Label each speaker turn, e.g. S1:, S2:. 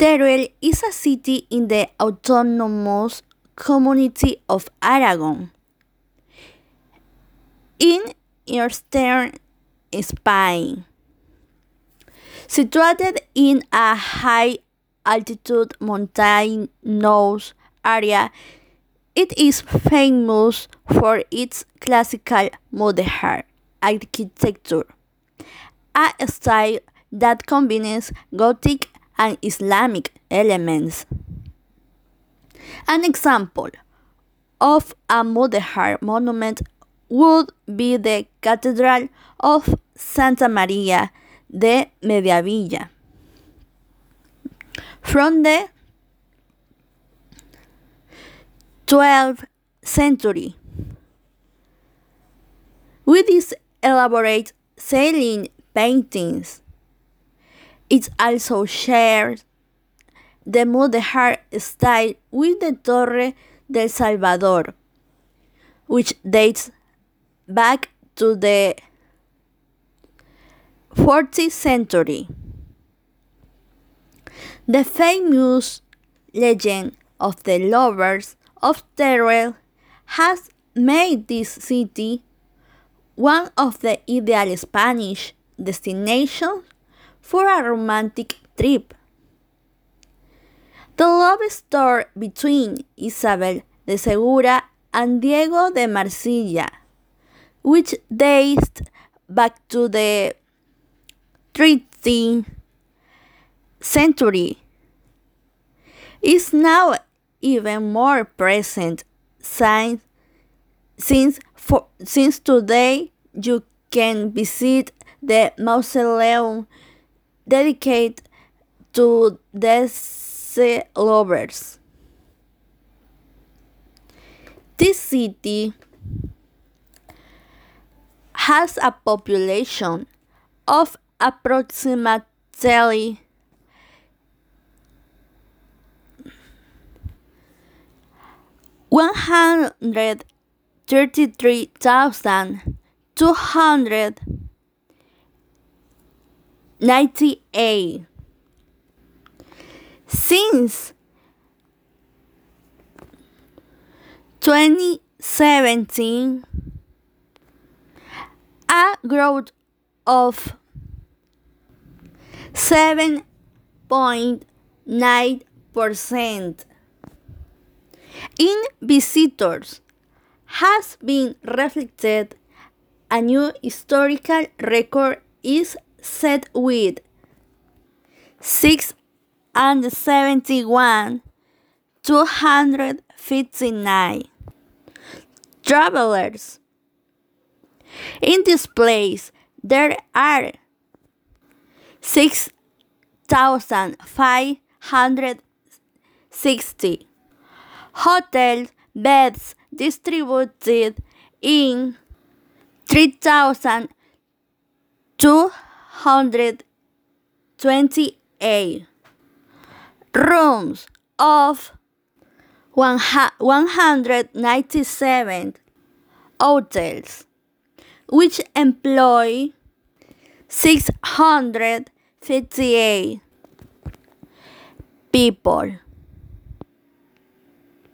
S1: Teruel is a city in the autonomous community of Aragon in eastern Spain. Situated in a high altitude mountainous area, it is famous for its classical mudéjar architecture, a style that combines Gothic and Islamic elements. An example of a mudéjar monument would be the Cathedral of Santa Maria de Mediavilla. From the 12th century, with its elaborate ceiling paintings, it also shares the mudéjar style with the Torre del Salvador, which dates back to the 14th century. The famous legend of the lovers of Teruel has made this city one of the ideal Spanish destinations for a romantic trip. The love story between Isabel de Segura and Diego de Marsilla, which dates back to the 13th century, is now even more present since, since, for, since today you can visit the mausoleum dedicated to these lovers. This city has a population of approximately one hundred thirty-three thousand two hundred ninety-eight. Since 2017, a growth of 7.9% in visitors has been reflected. A new historical record is set with 671 259 travelers. In this place, there are 6,560 hotel beds distributed in 3,228 rooms of 197 hotels, which employ 658 people.